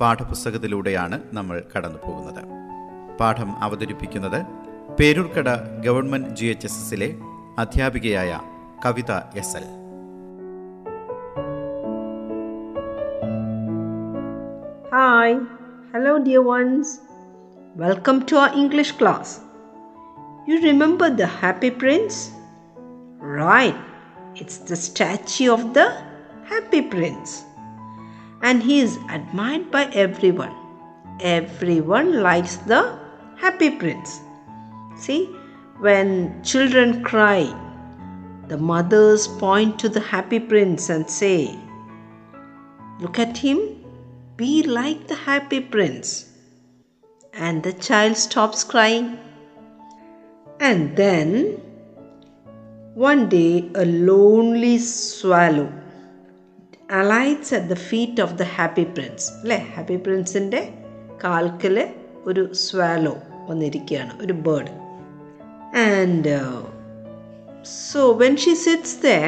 പാഠപുസ്തകത്തിലൂടെയാണ് നമ്മൾ കടന്നു പോകുന്നത് പാഠം അവതരിപ്പിക്കുന്നത് Peroorkada government G H S എസിലെ അധ്യാപികയായ Kavitha S L Hi, hello, dear ones. Welcome to our English class. You remember the Happy Prince? Right, it's the statue of the Happy Prince. And he is admired by everyone. Everyone likes the Happy Prince. See, when children cry, the mothers point to the Happy Prince and say, Look at him, be like the happy prince. And the child stops crying. And then, one day, a lonely swallow alights at the feet of the happy prince. അല്ലേ happy പ്രിൻസിന്റെ കാൽക്കൽ ഒരു swallow വന്നിരിക്കുകയാണ് ഒരു bird and so when she sits there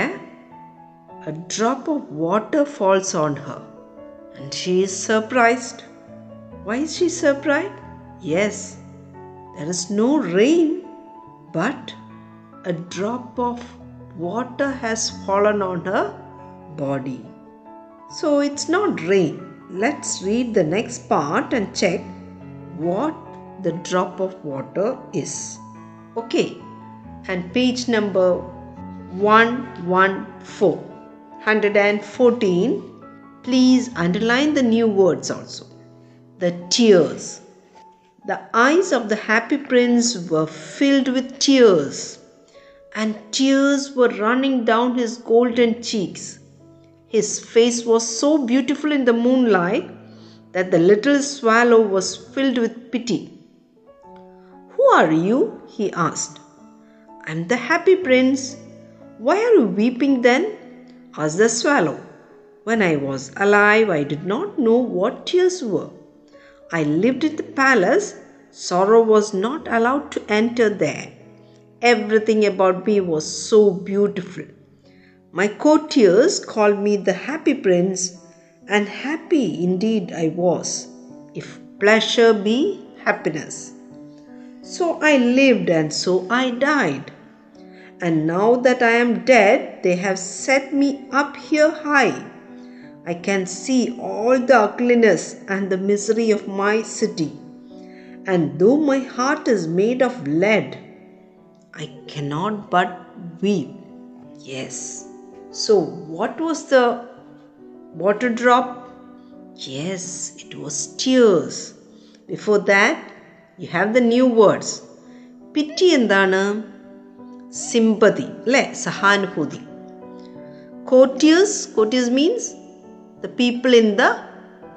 a drop of water falls on her and she is surprised. Why is she surprised? Yes, there is no rain, but a drop of water has fallen on her body. So it's not rain. Let's read the next part and check what the drop of water is. Okay, and page number 114. 114 please underline the new words also the tears the eyes of the happy prince were filled with tears and tears were running down his golden cheeks his face was so beautiful in the moonlight that the little swallow was filled with pity who are you he asked i'm the happy prince why are you weeping then asked the swallow. When I was alive, I did not know what tears were. I lived in the palace. Sorrow was not allowed to enter there. Everything about me was so beautiful. My courtiers called me the happy prince, and happy indeed I was, if pleasure be happiness. So I lived, and so I died. And now that I am dead, they have set me up here high. I can see all the ugliness and the misery of my city. And though my heart is made of lead, I cannot but weep. Yes. So, what was the water drop? Yes, it was tears. Before that, you have the new words. Pity എന്താണ്? Sympathy അല്ലേ സഹാനുഭൂതി. Courtiers courtiers means the people in the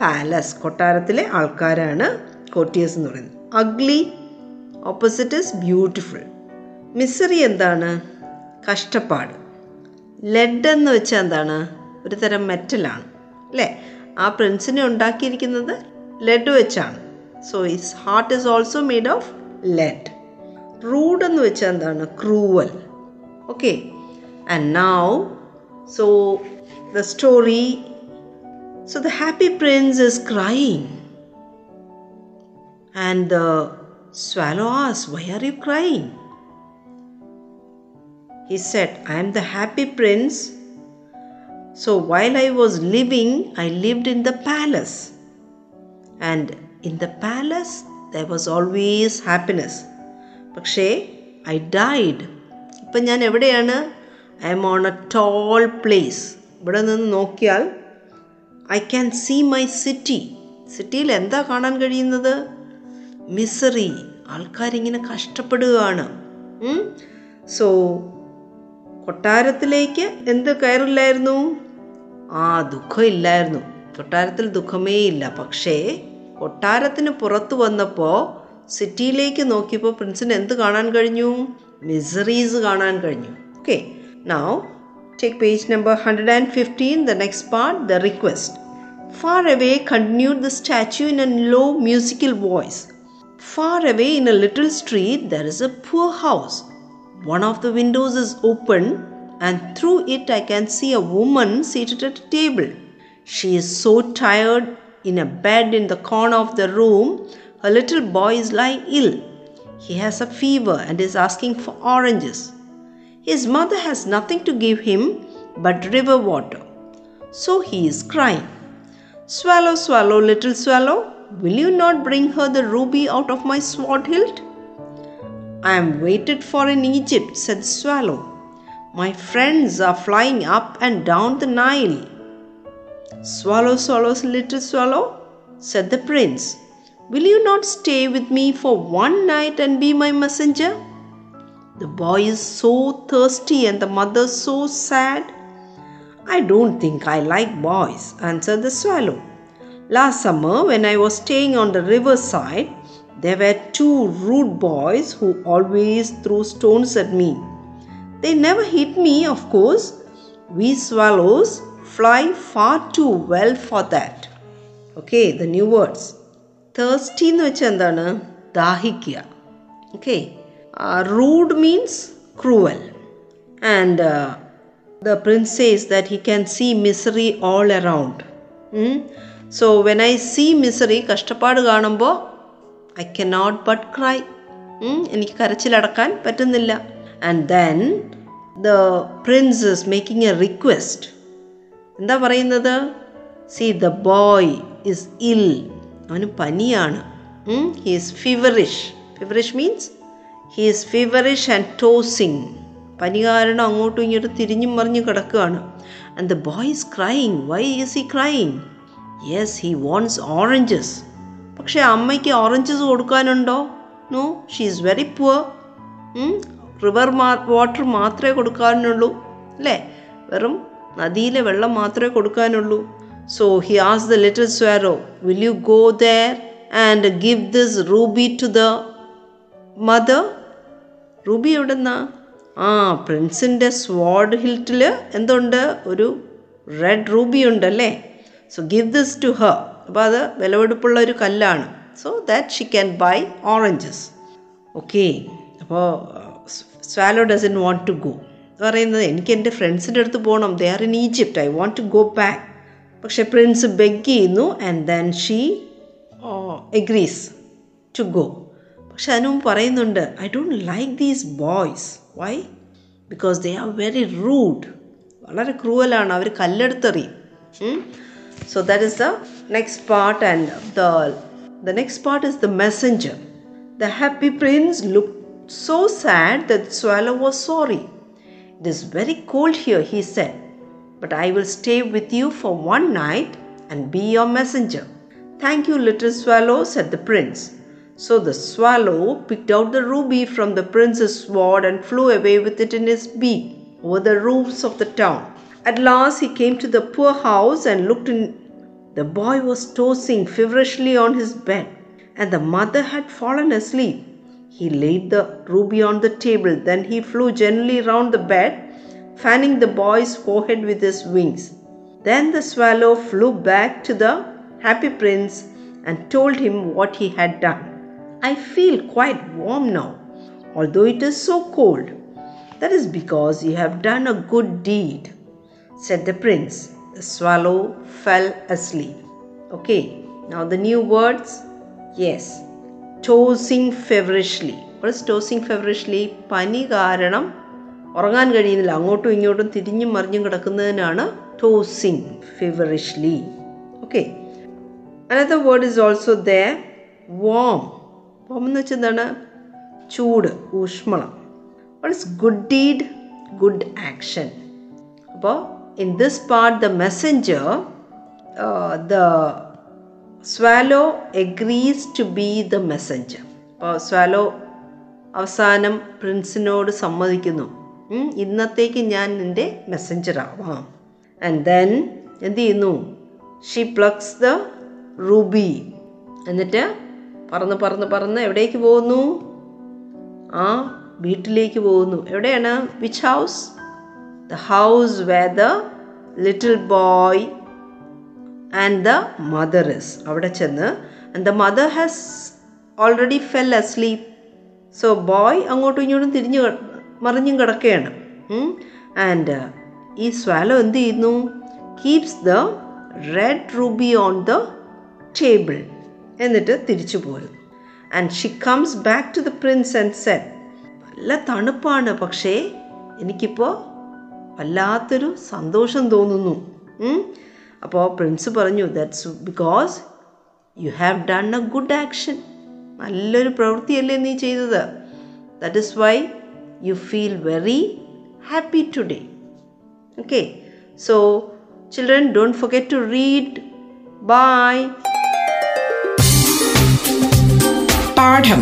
palace കൊട്ടാരത്തിലെ ആൾക്കാരാണ് courtiers എന്ന് പറയുന്നത്. Ugly opposite is beautiful misery എന്താണ്? കഷ്ടപ്പാട്. Lead എന്ന് വെച്ചാൽ എന്താണ്? ഒരു തരം മെറ്റലാണ് അല്ലേ? ആ പ്രിൻസിനെ ഉണ്ടാക്കിയിരിക്കുന്നത് ലെഡ് വെച്ചാണ്. So is heart is also made of lead rude എന്ന് വെച്ചാൽ എന്താണ്? Cruel okay and now so the story so the happy prince is crying and the swallow as why are you crying He said, I am the happy prince. So while I was living, I lived in the palace. And in the palace, there was always happiness. പക്ഷേ I died ഇപ്പം ഞാൻ എവിടെയാണ് I am on a tall place ഇവിടെ നിന്ന് നോക്കിയാൽ I can see my city സിറ്റിയിൽ എന്താ കാണാൻ കഴിയുന്നത് മിസറി ആൾക്കാരിങ്ങനെ കഷ്ടപ്പെടുകയാണ് സോ കൊട്ടാരത്തിലേക്ക് എന്ത് കയറില്ലായിരുന്നു? ആ ദുഃഖമില്ലായിരുന്നു. കൊട്ടാരത്തിൽ ദുഃഖമേ ഇല്ല പക്ഷേ കൊട്ടാരത്തിന് പുറത്തു വന്നപ്പോൾ സിറ്റിയിലേക്ക് നോക്കിയപ്പോൾ പ്രിൻസിന് എന്ത് കാണാൻ കഴിഞ്ഞു? മിസറീസ് കാണാൻ കഴിഞ്ഞു. Okay now take page number hundred and fifteen the next part the request far away continued the statue in a low musical voice. Far away in a little street there is a poor house. One of the windows is open, and through it I can see a woman seated at a table. She is so tired in a bed in the corner of the room. Her little boy is lying ill. He has a fever and is asking for oranges. His mother has nothing to give him but river water. So he is crying. Swallow, swallow, little swallow, will you not bring her the ruby out of my sword hilt? I am waited for in Egypt, said the swallow. My friends are flying up and down the Nile. Swallow, swallow, little swallow, said the prince. Will you not stay with me for one night and be my messenger? The boy is so thirsty and the mother so sad. I don't think I like boys, answered the swallow. Last summer, when I was staying on the riverside, there were two rude boys who always threw stones at me. They never hit me, of course. We swallows fly far too well for that. Okay, the new words. Thirsty എന്ന് വെച്ചാൽ എന്താണ് ദാഹിക്കുക okay rude means cruel and the prince says that he can see misery all around. Hmm? So when I see misery, കഷ്ടപ്പാട് കാണുമ്പോൾ I cannot but cry എനിക്ക് കരച്ചിലടക്കാൻ പറ്റുന്നില്ല. And then the prince is making a request എന്താ പറയുന്നത്? See the boy is ill അവന് പനിയാണ്. He is feverish feverish means he is feverish and tossing പനി കാരണം അങ്ങോട്ടും ഇങ്ങോട്ടും തിരിഞ്ഞും മറിഞ്ഞും കിടക്കുകയാണ്. And the boy is crying why is he crying yes he wants oranges പക്ഷേ അമ്മയ്ക്ക് oranges കൊടുക്കാനുണ്ടോ? No she is very poor river മാ വാട്ടർ മാത്രമേ കൊടുക്കാനുള്ളൂ അല്ലേ? വെറും നദിയിലെ വെള്ളം മാത്രമേ കൊടുക്കാനുള്ളൂ. So he as the little swallow will you go there and give this ruby to the mother ruby എവിടെന്നാ? ആ പ്രിൻസിന്റെ സ്വാഡ് ഹിൽറ്റിൽ എന്തുണ്ട്? ഒരു റെഡ് റൂബി ഉണ്ടല്ലേ? So give this to her അപ്പോൾ അത് വിലവെടുപ്പുള്ള ഒരു കല്ലാണ്. So that she can buy oranges okay അപ്പോൾ swallow doesn't want to go എന്ന് പറയുന്നത് എനിക്ക് എന്റെ ഫ്രണ്ട്സിന്റെ അടുത്ത് പോകണം. They are in Egypt I want to go back പക്ഷേ പ്രിൻസ് ബെഗ് ചെയ്യുന്നു and then she agrees to go പക്ഷെ അതിനു പറയുന്നുണ്ട് I don't like these boys why because they are very rude വളരെ ക്രൂവലാണ്. അവർ കല്ലെടുത്തെറിയും. So that is the next part and the the next part is the messenger. The happy prince looked so sad that the swallow was sorry. It is very cold here, he said, but I will stay with you for one night and be your messenger. Thank you, little swallow, said the prince. So the swallow picked out the ruby from the prince's sword and flew away with it in his beak over the roofs of the town. At last he came to the poor house and looked in the boy was tossing feverishly on his bed, and the mother had fallen asleep. He laid the ruby on the table, then he flew gently round the bed fanning the boy's forehead with his wings. Then the swallow flew back to the happy prince and told him what he had done. I feel quite warm now, although it is so cold. That is because you have done a good deed, said the prince. The swallow fell asleep. Okay, now the new words. Yes, feverishly. What is tossing feverishly? പനി കാരണം ഉറങ്ങാൻ കഴിയുന്നില്ല അങ്ങോട്ടും ഇങ്ങോട്ടും തിരിഞ്ഞും മറിഞ്ഞും കിടക്കുന്നതിനാണ് tossing feverishly okay another word is also the warm warm എന്ന് വെച്ചാൽ എന്താണ് ചൂട് ഊഷ്മളം is good deed good action അപ്പോൾ in this part the messenger the swallow agrees to be the messenger അപ്പോൾ സ്വാലോ അവസാനം പ്രിൻസിനോട് സമ്മതിക്കുന്നു. ഇന്നത്തേക്ക് ഞാൻ നിന്റെ മെസ്സഞ്ചർ ആവാം ആൻഡ് ദെൻ എന്ത് ചെയ്യുന്നു? ഷീ പ്ലക്സ് ദ റൂബി എന്നിട്ട് പറന്ന് പറന്ന് പറന്ന് എവിടേക്ക് പോകുന്നു? ആ വീട്ടിലേക്ക് പോകുന്നു. എവിടെയാണ്? Which house the house where the little boy and the mother is അവിടെ ചെന്ന് and the mother has already fell asleep so boy അങ്ങോട്ടും ഇങ്ങോട്ടും തിരിഞ്ഞു മറിഞ്ഞും കിടക്കുകയാണ്. ആൻഡ് ഈ സ്വാലോ എന്ത് ചെയ്യുന്നു? Keeps the red ruby on the table എന്നിട്ട് തിരിച്ചു പോരുന്നു. And she comes back to the prince and said നല്ല തണുപ്പാണ് പക്ഷേ എനിക്കിപ്പോൾ വല്ലാത്തൊരു സന്തോഷം തോന്നുന്നു. അപ്പോൾ പ്രിൻസ് പറഞ്ഞു that's because you have done a good action നല്ലൊരു പ്രവൃത്തിയല്ലേ നീ ചെയ്തത്. That is why you feel very happy today okay so children don't forget to read bye പാഠം.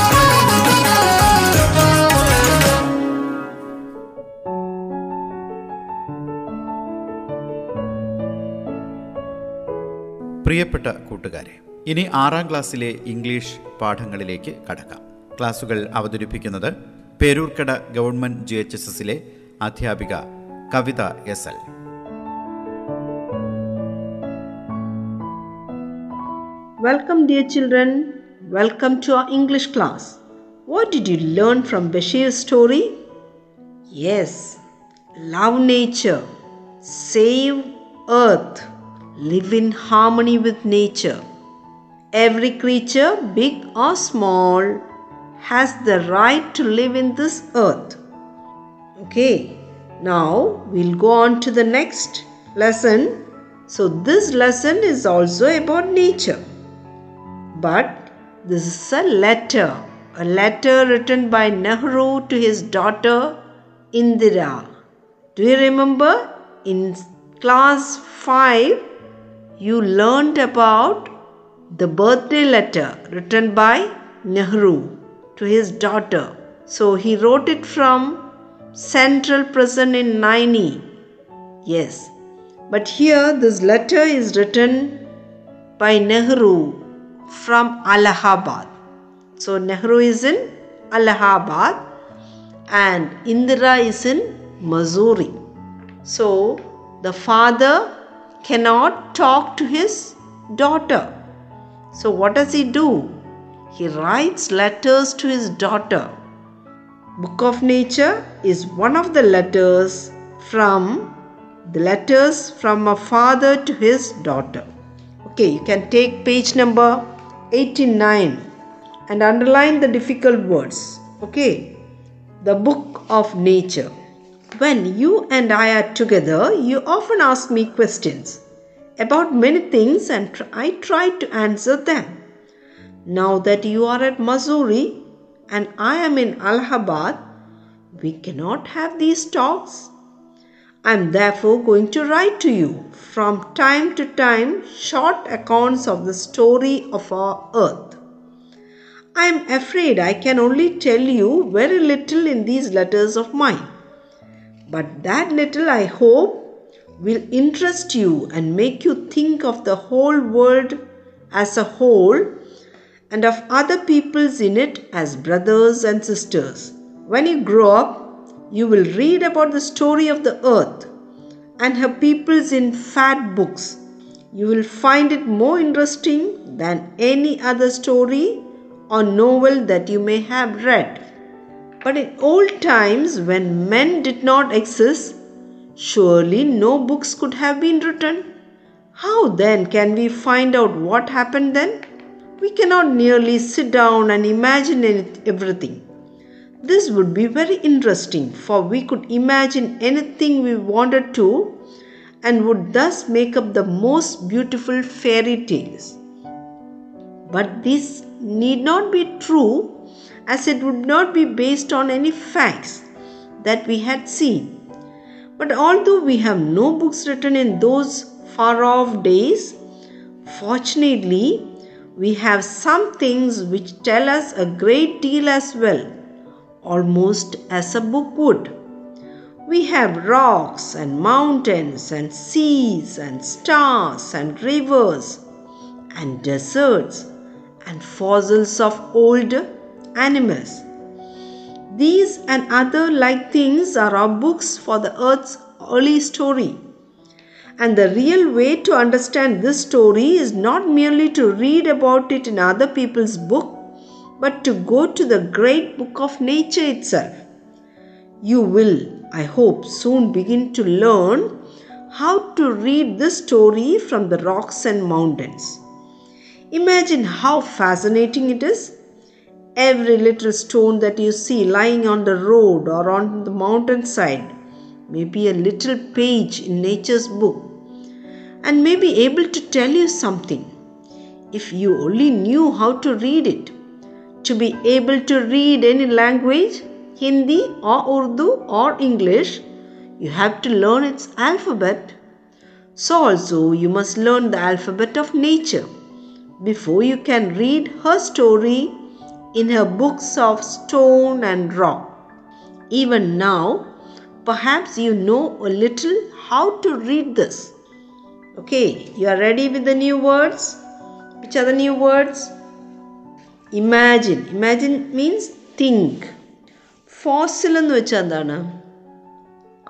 പ്രിയപ്പെട്ട കൂട്ടുകാരെ ഇനി ആറാം ക്ലാസ്സിലെ ഇംഗ്ലീഷ് പാഠങ്ങളിലേക്ക് കടക്കാം. ക്ലാസുകൾ അവതരിപ്പിക്കുന്നത് Peroorkada government G H S എസിലെ അധ്യാപിക Kavitha S L. Welcome dear children welcome to our English class what did you learn from Basheer story yes love nature save earth live in harmony with nature. Every creature, big or small, has the right to live in this earth. Okay, now we'll go on to the next lesson. So, this lesson is also about nature. But this is a letter, a letter written by Nehru to his daughter Indira. Do you remember in class 5 you learned about the birthday letter written by Nehru to his daughter. So he wrote it from Central Prison in Naini. Yes. But here this letter is written by Nehru from Allahabad. So Nehru is in Allahabad and Indira is in Missouri. So the father cannot talk to his daughter. So what does he do? He writes letters to his daughter. Book of Nature is one of the letters from the letters from a father to his daughter. Okay, you can take page number 89 and underline the difficult words. Okay, the book of nature. When you and I are together, you often ask me questions about many things and I try to answer them. Now that you are at Missouri and I am in Allahabad, we cannot have these talks. I am therefore going to write to you from time to time short accounts of the story of our earth. I am afraid I can only tell you very little in these letters of mine. But that little I hope will interest you and make you think of the whole world as a whole and of other peoples in it as brothers and sisters. When you grow up, you will read about the story of the earth and her peoples in fat books. You will find it more interesting than any other story or novel that you may have read. But in old times, when men did not exist, surely no books could have been written. How then can we find out what happened then? We cannot merely sit down and imagine everything. This would be very interesting, for we could imagine anything we wanted to and would thus make up the most beautiful fairy tales. But this need not be true as it would not be based on any facts that we had seen. But although we have no books written in those far off days, fortunately, we have some things which tell us a great deal as well, almost as a book would. We have rocks and mountains and seas and stars and rivers and deserts and fossils of old animals. These and other like things are our books for the earth's early story. And the real way to understand this story is not merely to read about it in other people's book, but to go to the great book of nature itself. You will, I hope, soon begin to learn how to read this story from the rocks and mountains. Imagine how fascinating it is. Every little stone that you see lying on the road or on the mountainside may be a little page in nature's book and may be able to tell you something if you only knew how to read it. To be able to read any language, Hindi or Urdu or English, you have to learn its alphabet. So, also, you must learn the alphabet of nature before you can read her story in her books of stone and rock. Even now, perhaps you know a little how to read this. Okay, you are ready with the new words? Which are the new words? Imagine. Imagine means think. Fossil എന്ന് വെച്ചാൽ എന്താണ്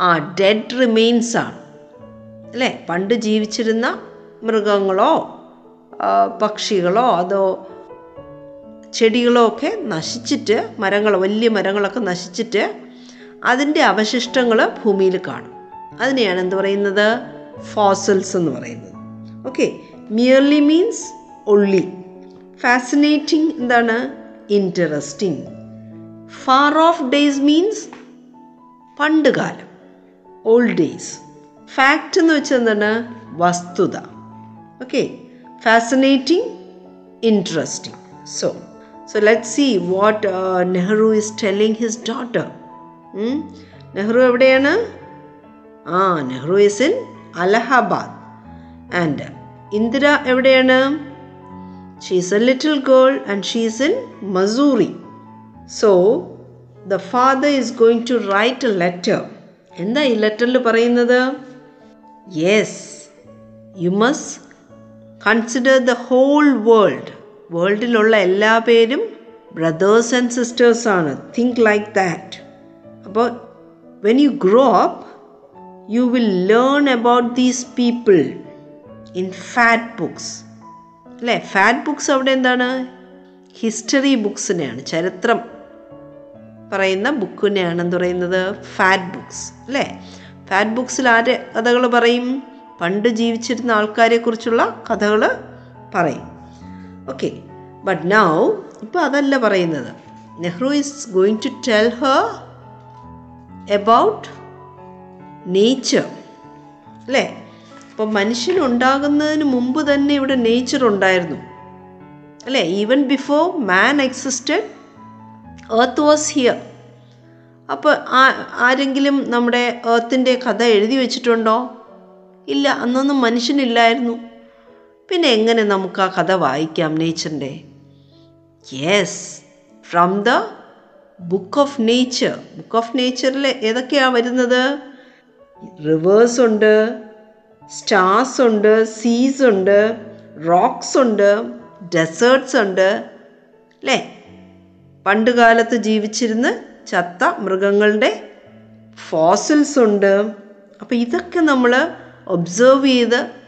ആ dead remains ആണ് അല്ലേ പണ്ട് ജീവിച്ചിരുന്ന മൃഗങ്ങളോ പക്ഷികളോ അതോ ചെടികളോ ഒക്കെ നശിച്ചിട്ട് മരങ്ങൾ വലിയ മരങ്ങളൊക്കെ നശിച്ചിട്ട് അതിന്റെ അവശിഷ്ടങ്ങൾ ഭൂമിയിൽ കാണും. അതിനെയാണ് എന്ത് പറയുന്നത്? ഫോസൽസ് എന്ന് പറയുന്നത്. Okay merely means only fascinating എന്താണ്? Interesting far off days means പണ്ട് കാലം. ഓൾഡ് ഡേയ്സ് ഫാക്റ്റ് എന്ന് വെച്ചാൽ എന്താണ്? വസ്തുത. Okay fascinating interesting so so let see what Nehru is telling his daughter Nehru എവിടെയാണ് ആ Nehru is in Allahabad and Indira എവിടെയാണ് she's a little girl and she's in Mussoorie so the father is going to write a letter എന്താ ഈ ലെറ്ററിൽ പറയുന്നത് yes you must consider the whole world വേൾഡിലുള്ള എല്ലാ പേരും brothers and sisters ആണ്. Think like that അപ്പോൾ when you grow up you will learn about these people in fat books അല്ലേ? Fat books അവിടെ എന്താണ്? ഹിസ്റ്ററി ബുക്സിനെയാണ് ചരിത്രം പറയുന്ന ബുക്കിനെയാണ് എന്ന് പറയുന്നത്? ഫാറ്റ് ബുക്സ് അല്ലേ? ഫാറ്റ് ബുക്സിൽ ആരെ കഥകൾ പറയും? പണ്ട് ജീവിച്ചിരുന്ന ആൾക്കാരെ കുറിച്ചുള്ള കഥകൾ പറയും. ഓക്കെ ബട്ട് നൗ ഇപ്പോൾ അതല്ല പറയുന്നത്. Nehru is going to tell her about nature അല്ലേ? അപ്പോൾ മനുഷ്യൻ ഉണ്ടാകുന്നതിന് മുമ്പ് തന്നെ ഇവിടെ നേച്ചർ ഉണ്ടായിരുന്നു. അല്ലേ? Even before man existed earth was here അപ്പോൾ ആ ആരെങ്കിലും നമ്മുടെ ഏർത്തിന്റെ കഥ എഴുതി വെച്ചിട്ടുണ്ടോ? ഇല്ല അന്നൊന്നും മനുഷ്യനില്ലായിരുന്നു. പിന്നെ എങ്ങനെ നമുക്ക് ആ കഥ വായിക്കാം നേച്ചറിന്റെ? Yes from the book of nature book of നേച്ചറിൽ ഏതൊക്കെയാണ് വരുന്നത്? റിവേഴ്സ് ഉണ്ട് സ്റ്റാർസ് ഉണ്ട് സീസ് ഉണ്ട് റോക്സ് ഉണ്ട് ഡെസേർട്സ് ഉണ്ട് അല്ലേ പണ്ട് കാലത്ത് ജീവിച്ചിരുന്ന് ചത്ത മൃഗങ്ങളുടെ ഫോസിൽസ് ഉണ്ട്. അപ്പോൾ ഇതൊക്കെ നമ്മൾ ഒബ്സേർവ് ചെയ്ത്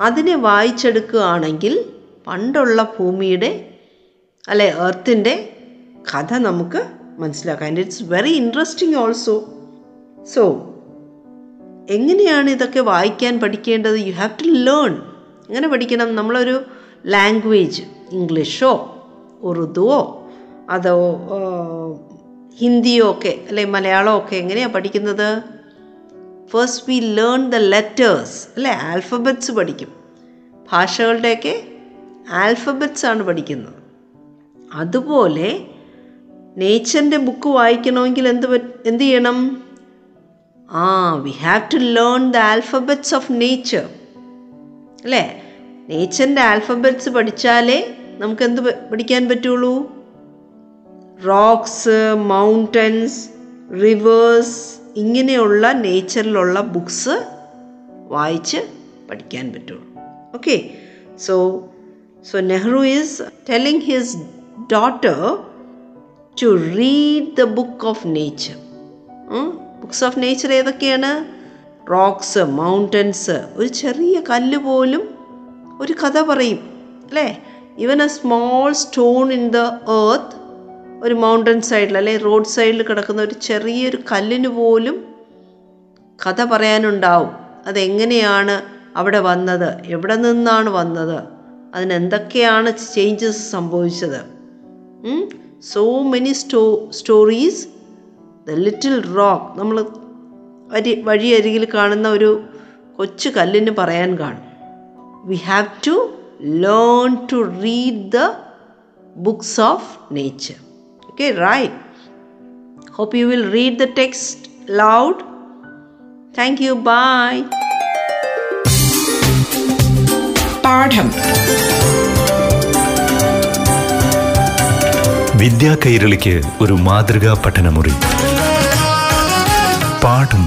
അതിനെ വായിച്ചെടുക്കുകയാണെങ്കിൽ പണ്ടുള്ള ഭൂമിയുടെ അല്ലെ എർത്തിന്റെ കഥ നമുക്ക് മനസ്സിലാക്കാം. And it's very interesting also so എങ്ങനെയാണ് ഇതൊക്കെ വായിക്കാൻ പഠിക്കേണ്ടത്? യു ഹാവ് ടു ലേൺ എങ്ങനെ പഠിക്കണം? നമ്മളൊരു ലാംഗ്വേജ് ഇംഗ്ലീഷോ ഉറുദുവോ അതോ ഹിന്ദിയോ ഒക്കെ അല്ലെ മലയാളമോ ഒക്കെ എങ്ങനെയാണ് പഠിക്കുന്നത്? First we learn the letters അല്ലെ? ആൽഫബറ്റ്സ് പഠിക്കും. ഭാഷകളുടെയൊക്കെ ആൽഫബറ്റ്സ് ആണ് പഠിക്കുന്നത്. അതുപോലെ നേച്ചറിന്റെ ബുക്ക് വായിക്കണമെങ്കിൽ എന്ത് എന്ത് ചെയ്യണം? ആ we have to learn the alphabets of nature അല്ലേ? നേച്ചറിന്റെ ആൽഫബറ്റ്സ് പഠിച്ചാലേ നമുക്ക് എന്ത് പഠിക്കാൻ പറ്റുള്ളൂ? റോക്സ് മൗണ്ടൻസ് റിവേഴ്സ് ഇങ്ങനെയുള്ള നേച്ചറിലുള്ള ബുക്സ് വായിച്ച് പഠിക്കാൻ പറ്റുള്ളൂ okay so so Nehru is telling his daughter to read the book of nature books of nature ഏതൊക്കെയാണ്? റോക്സ് മൗണ്ടൻസ് ഒരു ചെറിയ കല്ല് പോലും ഒരു കഥ പറയും അല്ലേ? Even a small stone in the earth ഒരു മൗണ്ടൻ സൈഡിൽ അല്ലെങ്കിൽ റോഡ് സൈഡിൽ കിടക്കുന്ന ഒരു ചെറിയൊരു കല്ലിന് പോലും കഥ പറയാനുണ്ടാവും. അതെങ്ങനെയാണ് അവിടെ വന്നത്? എവിടെ നിന്നാണ് വന്നത്? അതിനെന്തൊക്കെയാണ് ചേഞ്ചസ് സംഭവിച്ചത്? So many sto stories the little rock നമ്മൾ വരി വഴിയരികിൽ കാണുന്ന ഒരു കൊച്ചു കല്ലിന് പറയാൻ കാണും. We have to learn to read the books of nature okay right hope you will read the text loud thank you bye പാഠം വിദ്യാ കൈരളിക്ക് ഒരു മാതൃകാ പഠനമുറി പാഠം